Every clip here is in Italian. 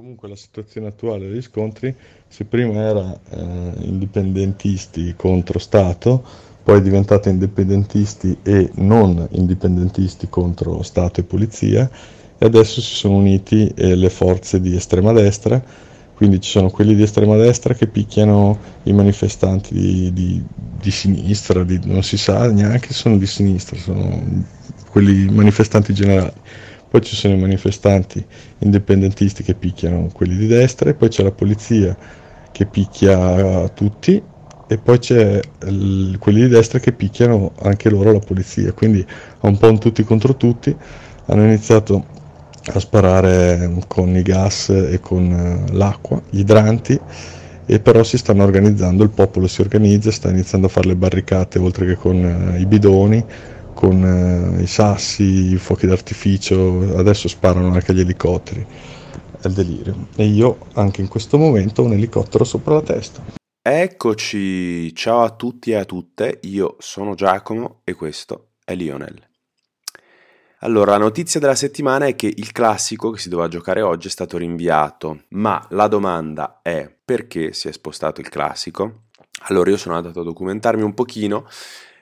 comunque la situazione attuale degli scontri, se prima era eh, indipendentisti contro Stato, poi è diventata indipendentisti e non indipendentisti contro Stato e Polizia e adesso si sono uniti eh, le forze di estrema destra, quindi ci sono quelli di estrema destra che picchiano i manifestanti di, di, di sinistra, di, non si sa neanche se sono di sinistra, sono quelli manifestanti generali poi ci sono i manifestanti indipendentisti che picchiano quelli di destra e poi c'è la polizia che picchia tutti e poi c'è il, quelli di destra che picchiano anche loro la polizia, quindi un po' un tutti contro tutti, hanno iniziato a sparare con i gas e con eh, l'acqua, gli idranti, e però si stanno organizzando, il popolo si organizza, sta iniziando a fare le barricate oltre che con eh, i bidoni, con eh, i sassi, i fuochi d'artificio, adesso sparano anche gli elicotteri. È il delirio. E io anche in questo momento ho un elicottero sopra la testa. Eccoci, ciao a tutti e a tutte, io sono Giacomo e questo è Lionel. Allora, la notizia della settimana è che il classico che si doveva giocare oggi è stato rinviato, ma la domanda è perché si è spostato il classico? Allora io sono andato a documentarmi un pochino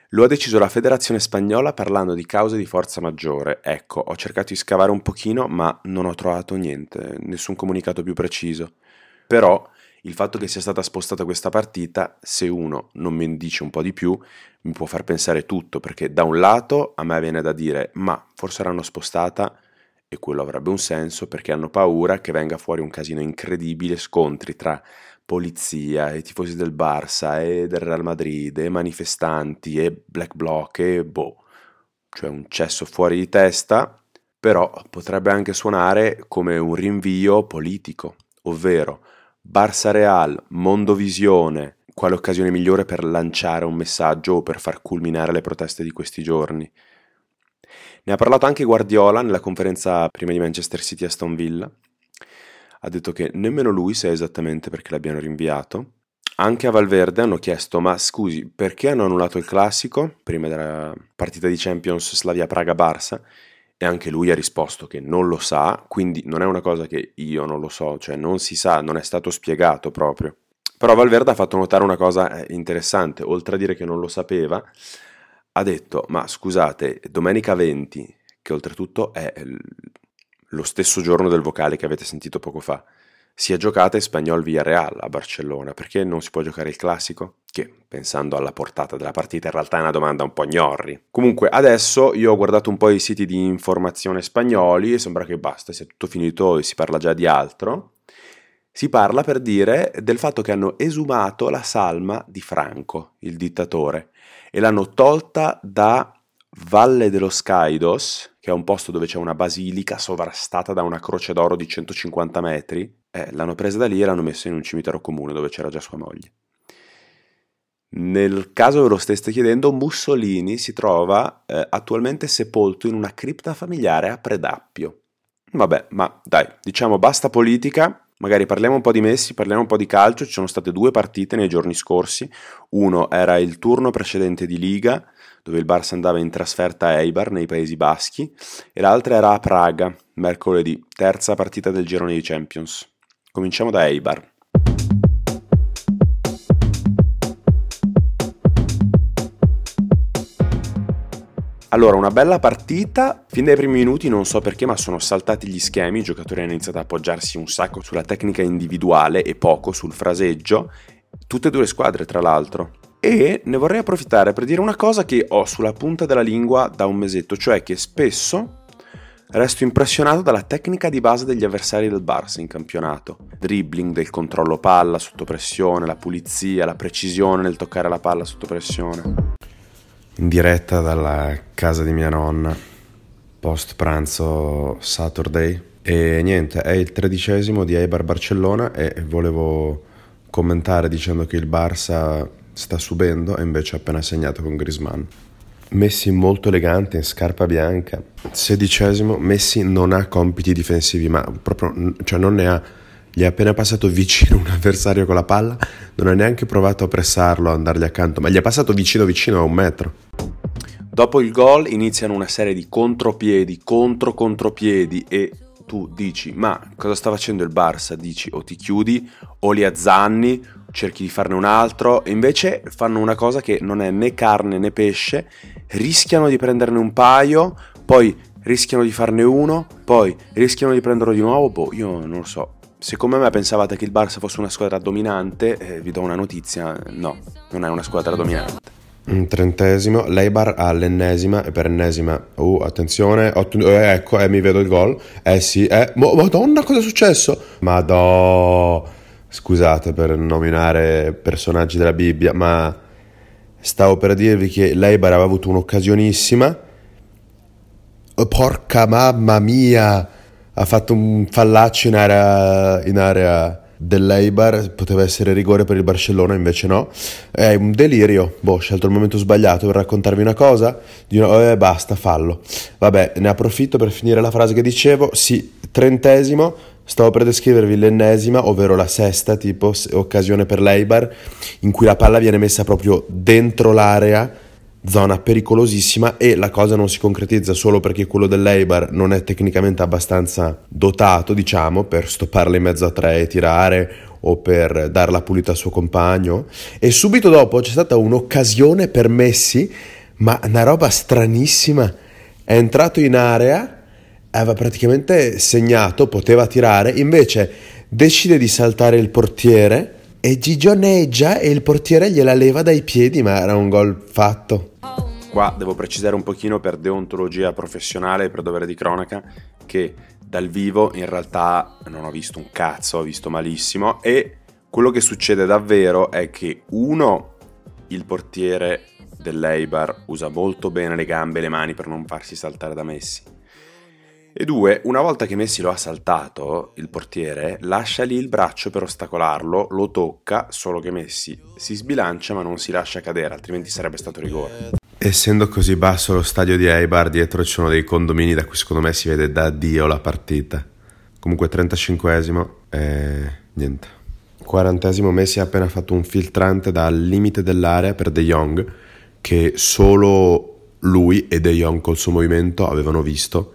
lo ha deciso la federazione spagnola parlando di cause di forza maggiore. Ecco, ho cercato di scavare un pochino, ma non ho trovato niente, nessun comunicato più preciso. Però il fatto che sia stata spostata questa partita, se uno non mi dice un po' di più, mi può far pensare tutto, perché da un lato a me viene da dire, ma forse l'hanno spostata e quello avrebbe un senso perché hanno paura che venga fuori un casino incredibile, scontri tra polizia, e tifosi del Barça e del Real Madrid e manifestanti e Black Bloc e boh, cioè un cesso fuori di testa, però potrebbe anche suonare come un rinvio politico, ovvero Barça Real, Mondovisione, quale occasione migliore per lanciare un messaggio o per far culminare le proteste di questi giorni. Ne ha parlato anche Guardiola nella conferenza prima di Manchester City Aston Villa, ha detto che nemmeno lui sa esattamente perché l'abbiano rinviato. Anche a Valverde hanno chiesto, ma scusi, perché hanno annullato il classico prima della partita di Champions Slavia Praga-Barça? E anche lui ha risposto che non lo sa, quindi non è una cosa che io non lo so, cioè non si sa, non è stato spiegato proprio. Però Valverde ha fatto notare una cosa eh, interessante, oltre a dire che non lo sapeva, ha detto, ma scusate, domenica 20, che oltretutto è lo stesso giorno del vocale che avete sentito poco fa. Si è giocata Espagnol Villarreal a Barcellona, perché non si può giocare il classico? Che, pensando alla portata della partita, in realtà è una domanda un po' gnorri. Comunque, adesso io ho guardato un po' i siti di informazione spagnoli e sembra che basta, sia tutto finito e si parla già di altro. Si parla per dire del fatto che hanno esumato la salma di Franco, il dittatore, e l'hanno tolta da Valle dello Scaidos, che è un posto dove c'è una basilica sovrastata da una croce d'oro di 150 metri, eh, l'hanno presa da lì e l'hanno messa in un cimitero comune dove c'era già sua moglie. Nel caso ve lo steste chiedendo, Mussolini si trova eh, attualmente sepolto in una cripta familiare a Predappio. Vabbè, ma dai, diciamo basta politica, magari parliamo un po' di Messi, parliamo un po' di calcio, ci sono state due partite nei giorni scorsi, uno era il turno precedente di Liga, dove il Barça andava in trasferta a Eibar nei Paesi Baschi, e l'altra era a Praga, mercoledì, terza partita del girone di Champions. Cominciamo da Eibar. Allora, una bella partita, fin dai primi minuti non so perché ma sono saltati gli schemi, i giocatori hanno iniziato a appoggiarsi un sacco sulla tecnica individuale e poco sul fraseggio, tutte e due le squadre tra l'altro. E ne vorrei approfittare per dire una cosa che ho sulla punta della lingua da un mesetto, cioè che spesso resto impressionato dalla tecnica di base degli avversari del Barça in campionato. Dribbling del controllo palla sotto pressione, la pulizia, la precisione nel toccare la palla sotto pressione. In diretta dalla casa di mia nonna, post pranzo Saturday. E niente, è il tredicesimo di Eibar Barcellona e volevo commentare dicendo che il Barça sta subendo e invece ha appena segnato con Grisman. Messi molto elegante in scarpa bianca. Sedicesimo, Messi non ha compiti difensivi, ma proprio, cioè non ne ha. Gli è appena passato vicino un avversario con la palla, non ha neanche provato a pressarlo, a andargli accanto, ma gli è passato vicino vicino a un metro. Dopo il gol iniziano una serie di contropiedi, contro contropiedi e tu dici ma cosa sta facendo il Barça? Dici o ti chiudi o li azzanni, cerchi di farne un altro e invece fanno una cosa che non è né carne né pesce, rischiano di prenderne un paio, poi rischiano di farne uno, poi rischiano di prenderlo di nuovo, boh, io non lo so. Se come me pensavate che il Barça fosse una squadra dominante, eh, vi do una notizia, no, non è una squadra dominante. Trentesimo, Leibar all'ennesima e per ennesima, uh, attenzione, otto, eh, ecco, eh, mi vedo il gol, eh sì, eh, mo, madonna cosa è successo? Madò, scusate per nominare personaggi della Bibbia, ma stavo per dirvi che Leibar aveva avuto un'occasionissima, oh, porca mamma mia, ha fatto un fallaccio in area, in area dell'Eibar, poteva essere rigore per il Barcellona, invece no. È un delirio. Boh, ho scelto il momento sbagliato per raccontarvi una cosa. Di una... eh, basta, fallo. Vabbè, ne approfitto per finire la frase che dicevo. Sì, trentesimo. Stavo per descrivervi l'ennesima, ovvero la sesta, tipo occasione per l'Eibar, in cui la palla viene messa proprio dentro l'area zona pericolosissima e la cosa non si concretizza solo perché quello dell'Eibar non è tecnicamente abbastanza dotato, diciamo, per stopparla in mezzo a tre e tirare o per dare la pulita al suo compagno e subito dopo c'è stata un'occasione per Messi, ma una roba stranissima. È entrato in area, aveva praticamente segnato, poteva tirare, invece decide di saltare il portiere e gigioneggia e il portiere gliela leva dai piedi, ma era un gol fatto. Qua devo precisare un pochino per deontologia professionale per dovere di cronaca che dal vivo in realtà non ho visto un cazzo, ho visto malissimo e quello che succede davvero è che uno, il portiere dell'Eibar usa molto bene le gambe e le mani per non farsi saltare da Messi e due, una volta che Messi lo ha saltato, il portiere lascia lì il braccio per ostacolarlo, lo tocca, solo che Messi si sbilancia ma non si lascia cadere, altrimenti sarebbe stato rigore. Essendo così basso lo stadio di Eibar, dietro ci sono dei condomini da cui secondo me si vede da Dio la partita. Comunque 35esimo e niente. 40esimo Messi ha appena fatto un filtrante dal limite dell'area per De Jong che solo lui e De Jong col suo movimento avevano visto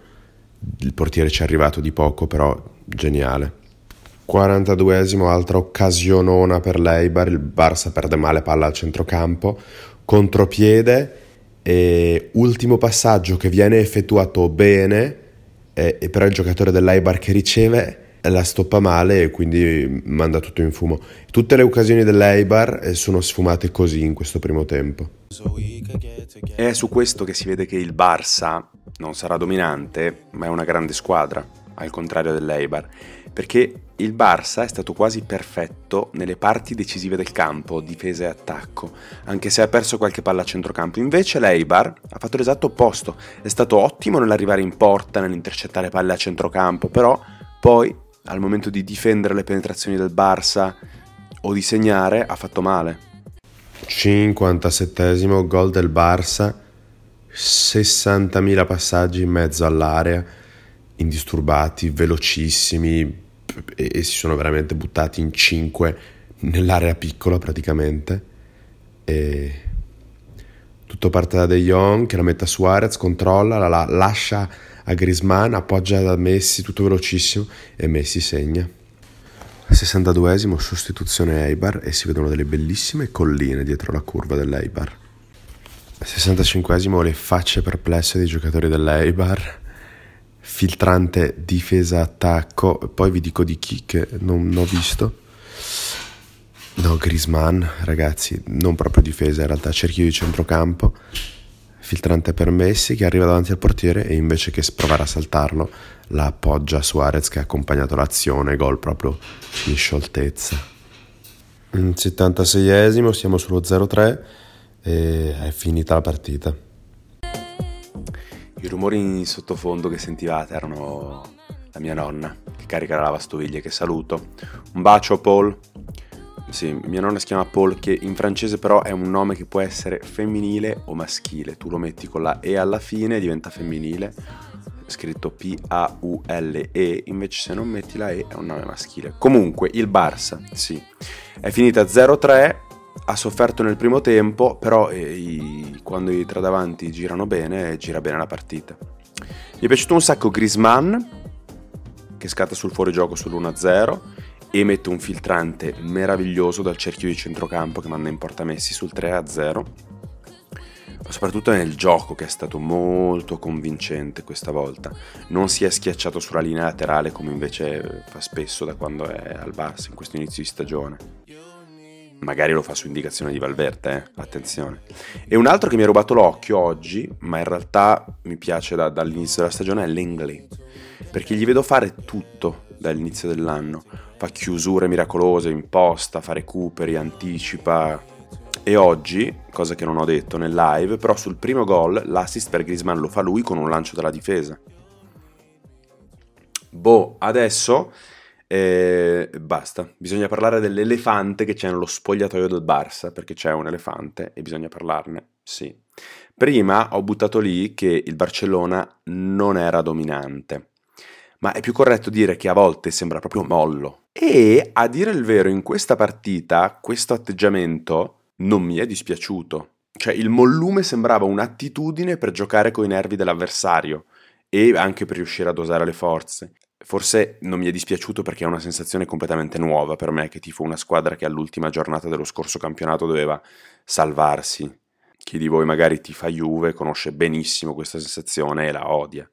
il portiere ci è arrivato di poco, però geniale. 42esimo, altra occasionona per l'Eibar, il Barça perde male palla al centrocampo, contropiede e ultimo passaggio che viene effettuato bene, e, e però il giocatore dell'Eibar che riceve la stoppa male e quindi manda tutto in fumo. Tutte le occasioni dell'Eibar eh, sono sfumate così in questo primo tempo. È su questo che si vede che il Barça non sarà dominante, ma è una grande squadra, al contrario dell'Eibar, perché il Barça è stato quasi perfetto nelle parti decisive del campo, difesa e attacco, anche se ha perso qualche palla a centrocampo. Invece l'Eibar ha fatto l'esatto opposto, è stato ottimo nell'arrivare in porta, nell'intercettare palle a centrocampo, però poi al momento di difendere le penetrazioni del Barça o di segnare ha fatto male. 57 gol del Barça 60.000 passaggi in mezzo all'area, indisturbati, velocissimi e, si sono veramente buttati in 5 nell'area piccola praticamente. E tutto parte da De Jong che la mette a Suarez, controlla, la, la lascia a Grisman, appoggia da Messi, tutto velocissimo e Messi segna. 62esimo sostituzione Eibar e si vedono delle bellissime colline dietro la curva dell'Eibar. 65esimo le facce perplesse dei giocatori dell'Eibar, filtrante difesa-attacco, poi vi dico di chi che non ho visto. No, Grisman, ragazzi, non proprio difesa, in realtà cerchio di centrocampo, filtrante per Messi che arriva davanti al portiere e invece che provare a saltarlo la appoggia Suarez che ha accompagnato l'azione, gol proprio in scioltezza. In 76esimo siamo sullo 0-3 e è finita la partita. I rumori in sottofondo che sentivate erano la mia nonna che carica la lavastoviglie, che saluto. Un bacio Paul. Sì, mia nonna si chiama Paul, che in francese però è un nome che può essere femminile o maschile. Tu lo metti con la E alla fine e diventa femminile, scritto P-A-U-L-E, invece se non metti la E è un nome maschile. Comunque, il Barça, sì, è finita 0-3 ha sofferto nel primo tempo, però eh, i, quando i tre davanti girano bene, gira bene la partita. Mi è piaciuto un sacco Grisman, che scatta sul fuorigioco sull'1-0 e mette un filtrante meraviglioso dal cerchio di centrocampo che manda in porta Messi sul 3-0 soprattutto nel gioco che è stato molto convincente questa volta. Non si è schiacciato sulla linea laterale come invece fa spesso da quando è al Barça in questo inizio di stagione. Magari lo fa su indicazione di Valverde, eh? attenzione. E un altro che mi ha rubato l'occhio oggi, ma in realtà mi piace da, dall'inizio della stagione, è Langley. Perché gli vedo fare tutto dall'inizio dell'anno. Fa chiusure miracolose, imposta, fa recuperi, anticipa, e oggi, cosa che non ho detto nel live, però sul primo gol l'assist per Griezmann lo fa lui con un lancio dalla difesa. Boh, adesso eh, basta, bisogna parlare dell'elefante che c'è nello spogliatoio del Barça, perché c'è un elefante e bisogna parlarne, sì. Prima ho buttato lì che il Barcellona non era dominante, ma è più corretto dire che a volte sembra proprio mollo. E a dire il vero, in questa partita, questo atteggiamento non mi è dispiaciuto. Cioè, il mollume sembrava un'attitudine per giocare coi nervi dell'avversario e anche per riuscire a dosare le forze. Forse non mi è dispiaciuto perché è una sensazione completamente nuova per me che tifo una squadra che all'ultima giornata dello scorso campionato doveva salvarsi. Chi di voi magari tifa Juve conosce benissimo questa sensazione e la odia.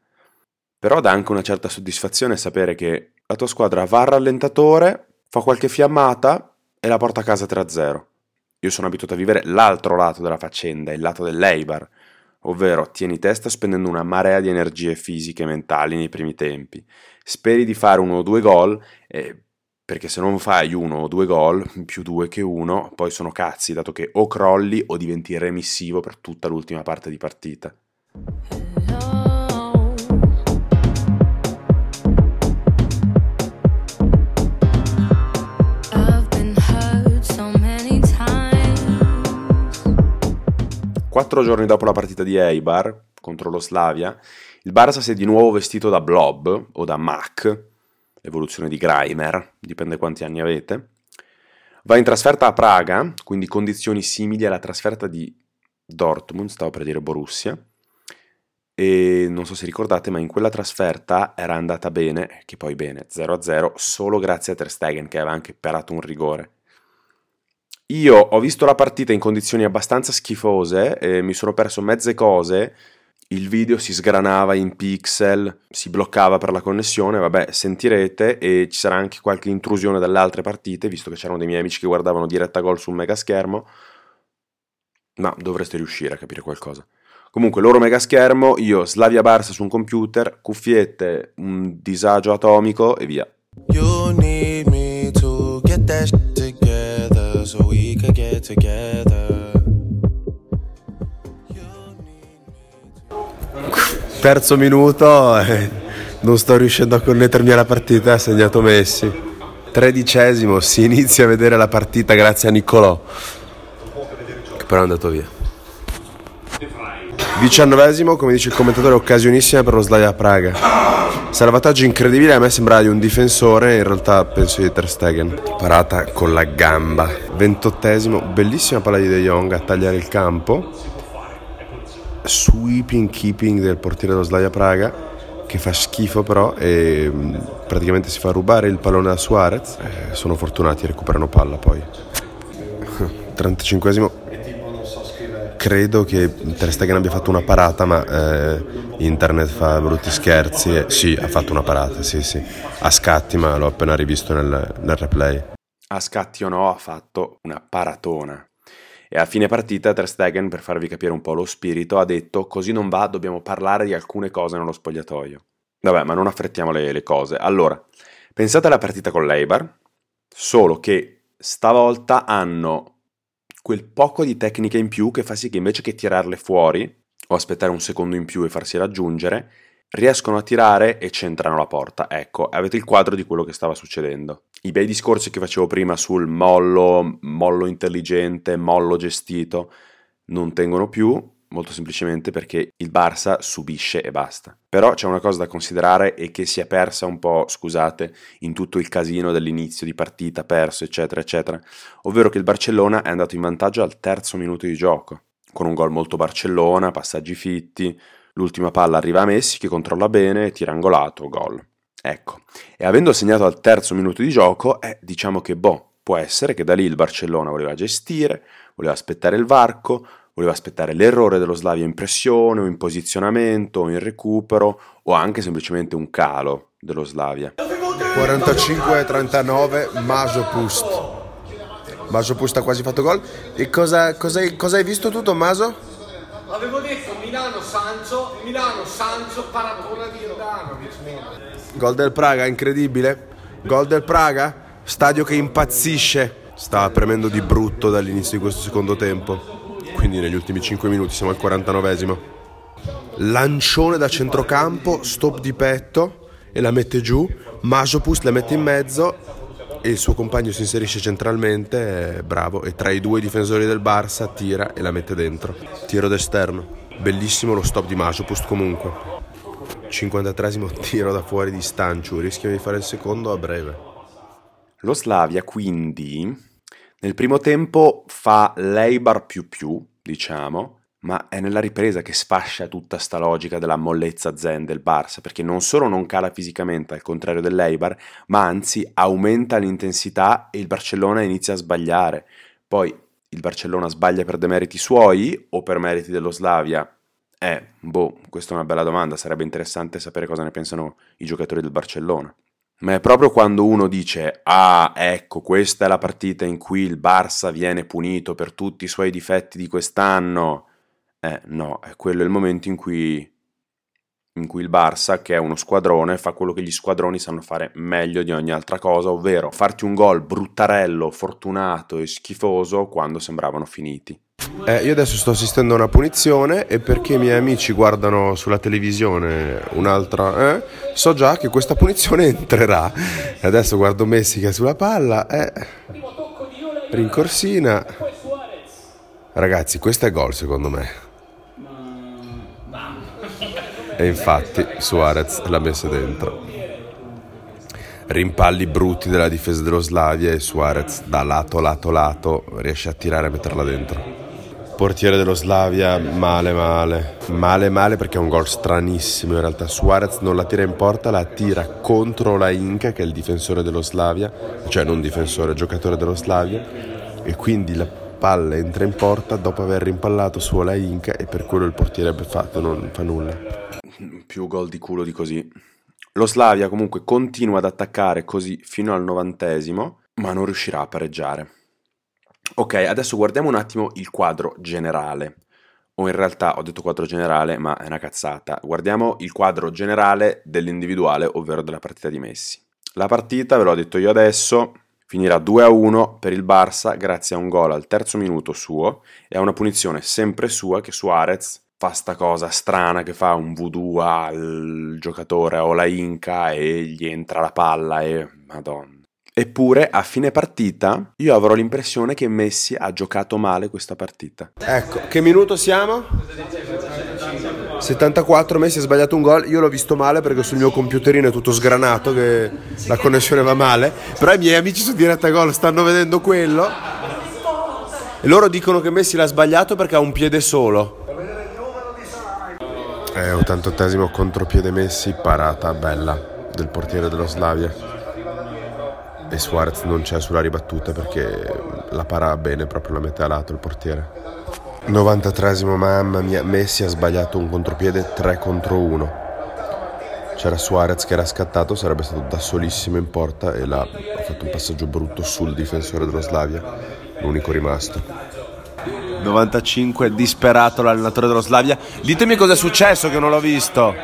Però dà anche una certa soddisfazione sapere che la tua squadra va al rallentatore, fa qualche fiammata e la porta a casa 3-0. Io sono abituato a vivere l'altro lato della faccenda, il lato dell'Eibar, ovvero tieni testa spendendo una marea di energie fisiche e mentali nei primi tempi. Speri di fare uno o due gol, eh, perché se non fai uno o due gol, più due che uno, poi sono cazzi, dato che o crolli o diventi remissivo per tutta l'ultima parte di partita. 4 giorni dopo la partita di Eibar contro lo Slavia, il Barça si è di nuovo vestito da Blob o da Mac, evoluzione di Grimer, dipende quanti anni avete. Va in trasferta a Praga, quindi condizioni simili alla trasferta di Dortmund, stavo per dire Borussia. E non so se ricordate, ma in quella trasferta era andata bene, che poi bene, 0-0, solo grazie a Ter Stegen che aveva anche parato un rigore. Io ho visto la partita in condizioni abbastanza schifose, e mi sono perso mezze cose, il video si sgranava in pixel, si bloccava per la connessione, vabbè, sentirete e ci sarà anche qualche intrusione dalle altre partite, visto che c'erano dei miei amici che guardavano diretta gol sul mega schermo, ma dovreste riuscire a capire qualcosa. Comunque, loro mega schermo, io Slavia Barça su un computer, cuffiette, un disagio atomico e via. You need me to get that Terzo minuto, eh, non sto riuscendo a connettermi alla partita, ha segnato Messi. Tredicesimo, si inizia a vedere la partita grazie a Niccolò, che però è andato via. Diciannovesimo, come dice il commentatore, occasionissima per lo Slavia Praga. Salvataggio incredibile, a me sembrava di un difensore, in realtà penso di Ter Stegen. Parata con la gamba. Ventottesimo, bellissima palla di De Jong a tagliare il campo. Sweeping keeping del portiere dello Slavia Praga, che fa schifo però e mm, praticamente si fa rubare il pallone da Suarez. Eh, sono fortunati, recuperano palla poi. 35esimo, credo che Ter Stegen abbia fatto una parata, ma eh, internet fa brutti scherzi. E, sì, ha fatto una parata, sì, sì. A scatti, ma l'ho appena rivisto nel, nel replay. A scatti o no, ha fatto una paratona. E a fine partita Ter Stegen, per farvi capire un po' lo spirito, ha detto così non va, dobbiamo parlare di alcune cose nello spogliatoio. Vabbè, ma non affrettiamo le, le cose. Allora, pensate alla partita con l'Eibar, solo che stavolta hanno quel poco di tecnica in più che fa sì che invece che tirarle fuori o aspettare un secondo in più e farsi raggiungere, riescono a tirare e centrano la porta. Ecco, avete il quadro di quello che stava succedendo. I bei discorsi che facevo prima sul mollo, mollo intelligente, mollo gestito, non tengono più, molto semplicemente perché il Barça subisce e basta. Però c'è una cosa da considerare e che si è persa un po', scusate, in tutto il casino dell'inizio di partita, perso, eccetera, eccetera, ovvero che il Barcellona è andato in vantaggio al terzo minuto di gioco, con un gol molto Barcellona, passaggi fitti, l'ultima palla arriva a Messi che controlla bene, tira angolato, gol. Ecco, e avendo segnato al terzo minuto di gioco, eh, diciamo che boh, può essere che da lì il Barcellona voleva gestire, voleva aspettare il varco, voleva aspettare l'errore dello Slavia in pressione o in posizionamento o in recupero o anche semplicemente un calo dello Slavia. 45-39 Masopust. Masopust ha quasi fatto gol. E cosa, cosa, hai, cosa hai visto tu Tommaso? Avevo detto Milano-Sanzo, Milano-Sanzo, paratona di Rodanovic. Gol del Praga, incredibile. Gol del Praga, stadio che impazzisce. Sta premendo di brutto dall'inizio di questo secondo tempo. Quindi negli ultimi 5 minuti siamo al 49esimo. Lancione da centrocampo, stop di petto e la mette giù. Masopust la mette in mezzo e il suo compagno si inserisce centralmente, è bravo, e tra i due difensori del Barça tira e la mette dentro. Tiro d'esterno. Bellissimo lo stop di Masopust comunque. 53 tiro da fuori di Stanciu, rischiano di fare il secondo a breve. Lo Slavia quindi nel primo tempo fa Leibar più più, diciamo, ma è nella ripresa che sfascia tutta sta logica della mollezza zen del Barça, perché non solo non cala fisicamente, al contrario dell'Eibar, ma anzi aumenta l'intensità e il Barcellona inizia a sbagliare. Poi il Barcellona sbaglia per demeriti suoi o per meriti dello Slavia? Eh, boh, questa è una bella domanda, sarebbe interessante sapere cosa ne pensano i giocatori del Barcellona ma è proprio quando uno dice ah ecco questa è la partita in cui il Barça viene punito per tutti i suoi difetti di quest'anno. Eh no, è quello il momento in cui, in cui il Barça, che è uno squadrone, fa quello che gli squadroni sanno fare meglio di ogni altra cosa, ovvero farti un gol bruttarello, fortunato e schifoso quando sembravano finiti. Eh, io adesso sto assistendo a una punizione e perché i miei amici guardano sulla televisione un'altra, eh, so già che questa punizione entrerà. E adesso guardo Messi che è sulla palla, eh, rincorsina. Ragazzi, questo è gol secondo me. E infatti Suarez l'ha messa dentro. Rimpalli brutti della difesa dello Slavia e Suarez da lato, lato, lato riesce a tirare e metterla dentro portiere dello Slavia male male. Male male perché è un gol stranissimo in realtà. Suarez non la tira in porta la tira contro la Inca che è il difensore dello Slavia cioè non difensore giocatore dello Slavia e quindi la palla entra in porta dopo aver rimpallato su la Inca e per quello il portiere fatto non fa nulla. Più gol di culo di così. Lo Slavia comunque continua ad attaccare così fino al novantesimo ma non riuscirà a pareggiare Ok, adesso guardiamo un attimo il quadro generale. O in realtà ho detto quadro generale, ma è una cazzata. Guardiamo il quadro generale dell'individuale, ovvero della partita di Messi. La partita, ve l'ho detto io adesso, finirà 2-1 per il Barça grazie a un gol al terzo minuto suo e a una punizione sempre sua che Suarez fa sta cosa strana che fa un voodoo al giocatore o la Inca e gli entra la palla e madonna Eppure, a fine partita, io avrò l'impressione che Messi ha giocato male questa partita. Ecco, che minuto siamo? 74, Messi ha sbagliato un gol, io l'ho visto male perché sul mio computerino è tutto sgranato, che la connessione va male, però i miei amici su diretta gol stanno vedendo quello e loro dicono che Messi l'ha sbagliato perché ha un piede solo. È eh, 88esimo contropiede Messi, parata bella del portiere dello Slavia e Suarez non c'è sulla ribattuta perché la para bene proprio la mette a lato il portiere. 93esimo mamma mia Messi ha sbagliato un contropiede 3 contro 1 c'era Suarez che era scattato sarebbe stato da solissimo in porta e l'ha, ha fatto un passaggio brutto sul difensore dello Slavia l'unico rimasto. 95 disperato l'allenatore dello Slavia ditemi cosa è successo che non l'ho visto.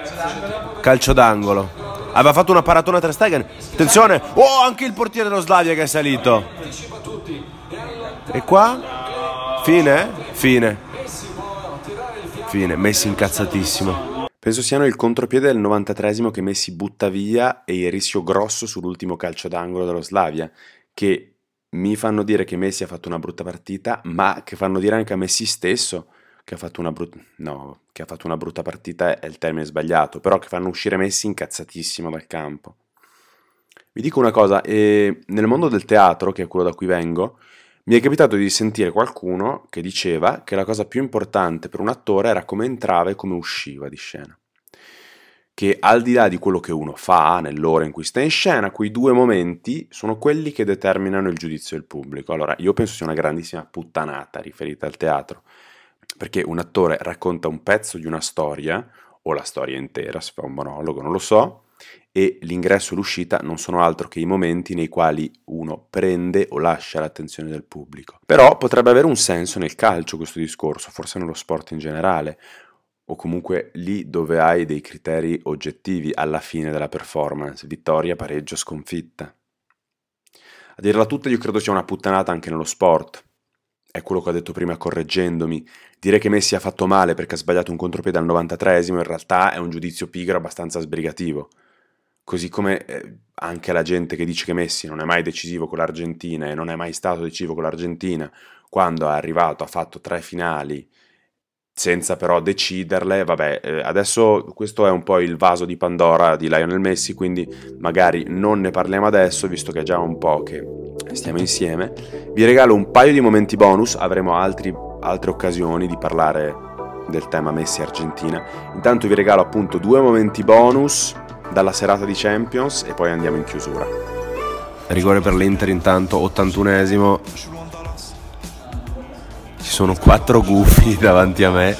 Calcio d'angolo aveva fatto una paratona tra Stegen. Attenzione, oh, anche il portiere dello Slavia che è salito. E qua? Fine? Fine. Fine, Messi incazzatissimo. Penso siano il contropiede del 93esimo che Messi butta via e il rischio grosso sull'ultimo calcio d'angolo dello Slavia, che mi fanno dire che Messi ha fatto una brutta partita, ma che fanno dire anche a Messi stesso che ha fatto una brutta... no, che ha fatto una brutta partita è il termine sbagliato, però che fanno uscire Messi incazzatissimo dal campo. Vi dico una cosa, eh, nel mondo del teatro, che è quello da cui vengo, mi è capitato di sentire qualcuno che diceva che la cosa più importante per un attore era come entrava e come usciva di scena. che al di là di quello che uno fa nell'ora in cui sta in scena, quei due momenti sono quelli che determinano il giudizio del pubblico. Allora, io penso sia una grandissima puttanata riferita al teatro, perché un attore racconta un pezzo di una storia, o la storia intera, se fa un monologo, non lo so, e l'ingresso e l'uscita non sono altro che i momenti nei quali uno prende o lascia l'attenzione del pubblico. Però potrebbe avere un senso nel calcio questo discorso, forse nello sport in generale o comunque lì dove hai dei criteri oggettivi alla fine della performance, vittoria, pareggio, sconfitta. A dirla tutta io credo sia una puttanata anche nello sport. È quello che ho detto prima correggendomi. Dire che Messi ha fatto male perché ha sbagliato un contropiede al 93esimo in realtà è un giudizio pigro abbastanza sbrigativo. Così come eh, anche la gente che dice che Messi non è mai decisivo con l'Argentina e non è mai stato decisivo con l'Argentina, quando è arrivato, ha fatto tre finali senza però deciderle, vabbè, eh, adesso questo è un po' il vaso di Pandora di Lionel Messi, quindi magari non ne parliamo adesso, visto che è già un po' che stiamo insieme. Vi regalo un paio di momenti bonus, avremo altri, altre occasioni di parlare del tema Messi Argentina. Intanto vi regalo appunto due momenti bonus dalla serata di Champions e poi andiamo in chiusura. Rigore per l'Inter intanto, 81esimo, ci sono quattro gufi davanti a me.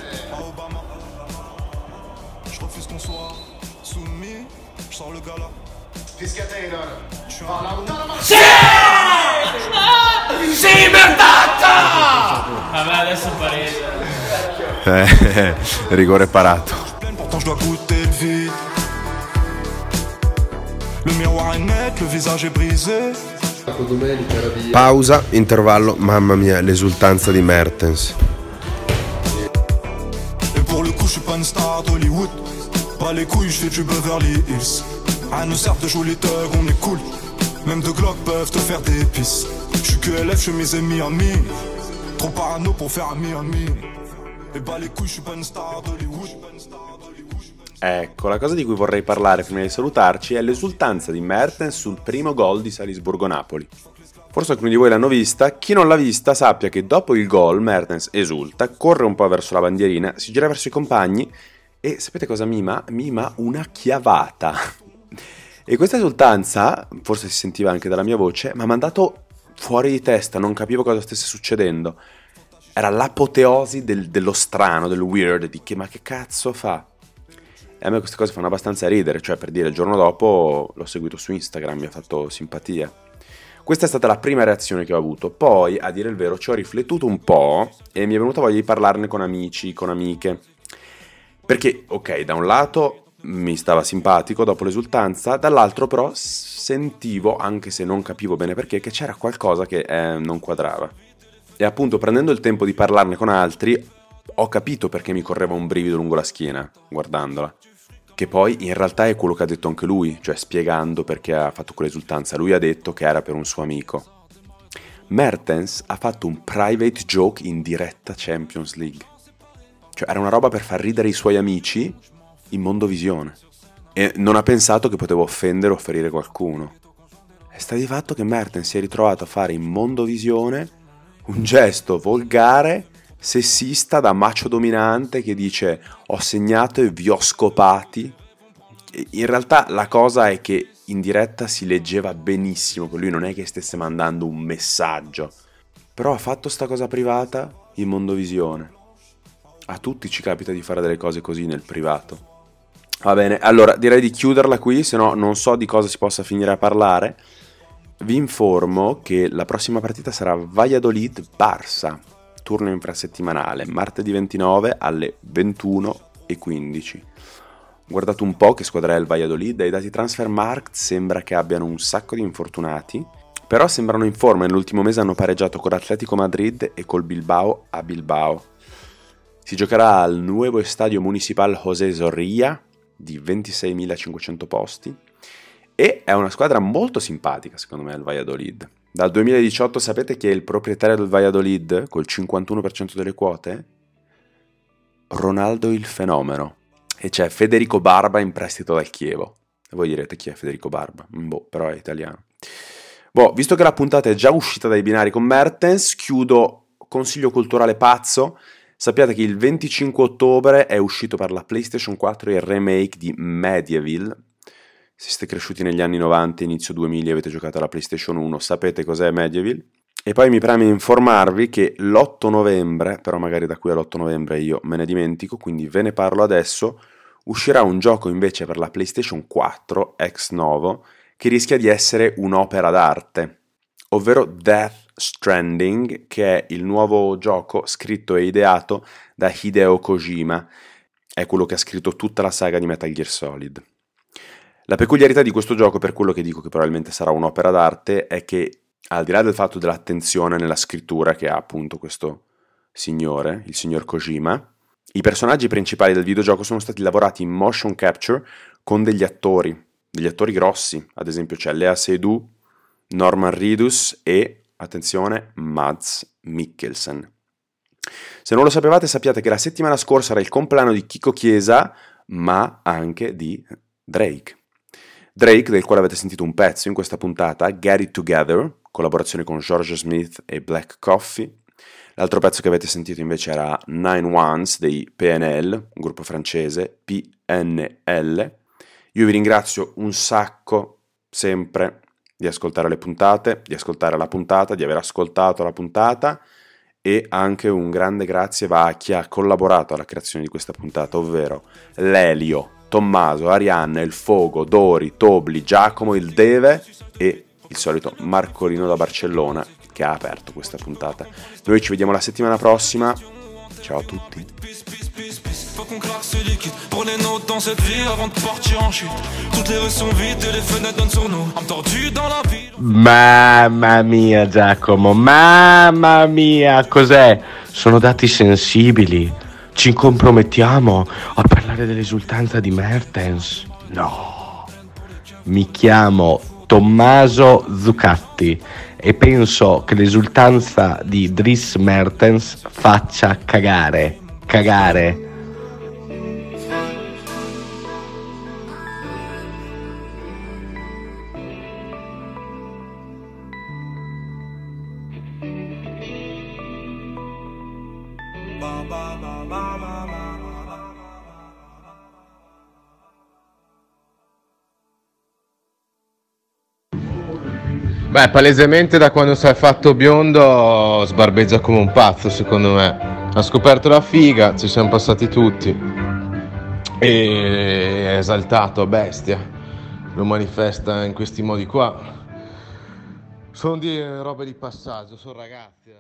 Adesso parese. Eh, rigore parato. Pourtant je dois goûter le vide Le miroir est net, le visage est brisé. Pausa, intervallo, mamma mia, l'esultanza di Mertens. Et pour le coup je suis pas une star d'Hollywood. Pas les couilles, je fais du Beverly Hills. À nous les thugs, on est cool. Même deux Glock peuvent te faire des pisses. Je suis que LF, je suis Trop parano pour faire ami ami Et bah les couilles, je suis pas une star d'Hollywood Ecco, la cosa di cui vorrei parlare prima di salutarci è l'esultanza di Mertens sul primo gol di Salisburgo-Napoli. Forse alcuni di voi l'hanno vista, chi non l'ha vista sappia che dopo il gol Mertens esulta, corre un po' verso la bandierina, si gira verso i compagni e sapete cosa mima? Mima una chiavata. E questa esultanza, forse si sentiva anche dalla mia voce, mi ha mandato fuori di testa, non capivo cosa stesse succedendo. Era l'apoteosi del- dello strano, del weird, di che ma che cazzo fa? E a me queste cose fanno abbastanza ridere, cioè per dire il giorno dopo l'ho seguito su Instagram, mi ha fatto simpatia. Questa è stata la prima reazione che ho avuto, poi a dire il vero ci ho riflettuto un po' e mi è venuta voglia di parlarne con amici, con amiche. Perché, ok, da un lato mi stava simpatico dopo l'esultanza, dall'altro però sentivo, anche se non capivo bene perché, che c'era qualcosa che eh, non quadrava. E appunto prendendo il tempo di parlarne con altri, ho capito perché mi correva un brivido lungo la schiena, guardandola. Che poi in realtà è quello che ha detto anche lui, cioè spiegando perché ha fatto quell'esultanza. Lui ha detto che era per un suo amico. Mertens ha fatto un private joke in diretta Champions League. Cioè era una roba per far ridere i suoi amici in mondovisione. E non ha pensato che poteva offendere o ferire qualcuno. E sta di fatto che Mertens si è ritrovato a fare in mondovisione un gesto volgare sessista da macio dominante che dice ho segnato e vi ho scopati. In realtà la cosa è che in diretta si leggeva benissimo, che lui non è che stesse mandando un messaggio, però ha fatto sta cosa privata in mondovisione. A tutti ci capita di fare delle cose così nel privato. Va bene, allora direi di chiuderla qui, se no non so di cosa si possa finire a parlare. Vi informo che la prossima partita sarà Valladolid-Barça, turno infrasettimanale, martedì 29 alle 21.15. Guardate un po' che squadra è il Valladolid, dai dati Transfermarkt sembra che abbiano un sacco di infortunati, però sembrano in forma, nell'ultimo mese hanno pareggiato con l'Atletico Madrid e col Bilbao a Bilbao. Si giocherà al nuovo Estadio Municipal José Zorrilla di 26.500 posti e è una squadra molto simpatica secondo me il Valladolid. Dal 2018 sapete chi è il proprietario del Valladolid col 51% delle quote? Ronaldo il fenomeno. E c'è Federico Barba in prestito dal Chievo. E voi direte chi è Federico Barba? Boh, però è italiano. Boh, visto che la puntata è già uscita dai binari con Mertens, chiudo consiglio culturale pazzo. Sappiate che il 25 ottobre è uscito per la PlayStation 4 il remake di Medieval. Se siete cresciuti negli anni 90, inizio 2000 e avete giocato alla PlayStation 1, sapete cos'è Medieval. E poi mi preme informarvi che l'8 novembre, però magari da qui all'8 novembre io me ne dimentico, quindi ve ne parlo adesso, uscirà un gioco invece per la PlayStation 4 ex novo che rischia di essere un'opera d'arte, ovvero Death Stranding, che è il nuovo gioco scritto e ideato da Hideo Kojima, è quello che ha scritto tutta la saga di Metal Gear Solid. La peculiarità di questo gioco, per quello che dico che probabilmente sarà un'opera d'arte, è che al di là del fatto dell'attenzione nella scrittura che ha appunto questo signore, il signor Kojima, i personaggi principali del videogioco sono stati lavorati in motion capture con degli attori, degli attori grossi, ad esempio c'è Lea Seydoux, Norman Reedus e, attenzione, Mads Mikkelsen. Se non lo sapevate sappiate che la settimana scorsa era il compleanno di Chico Chiesa, ma anche di Drake. Drake, del quale avete sentito un pezzo in questa puntata, Get It Together, collaborazione con George Smith e Black Coffee. L'altro pezzo che avete sentito invece era Nine Ones dei PNL, un gruppo francese, PNL. Io vi ringrazio un sacco sempre di ascoltare le puntate, di ascoltare la puntata, di aver ascoltato la puntata e anche un grande grazie va a chi ha collaborato alla creazione di questa puntata, ovvero Lelio, Tommaso, Arianna, Il Fogo, Dori, Tobli, Giacomo, Il Deve e il solito Marcolino da Barcellona che ha aperto questa puntata. Noi ci vediamo la settimana prossima. Ciao a tutti. Qu'on claque ce liquide pour les notes dans cette vie avant de partir en chute. Toutes les rues sont vides et les fenêtres donnent sur nous. Tordue dans la ville. Mamma mia, Giacomo, mamma mia, cos'è? Sono dati sensibili. Ci compromettiamo a parlare dell'esultanza di Mertens? No. Mi chiamo Tommaso Zucatti e penso che l'esultanza di Dries Mertens faccia cagare, cagare. Beh, palesemente da quando si è fatto biondo sbarbeggia come un pazzo, secondo me. Ha scoperto la figa, ci siamo passati tutti. E è esaltato, bestia. Lo manifesta in questi modi qua. Sono di robe di passaggio, sono ragazzi.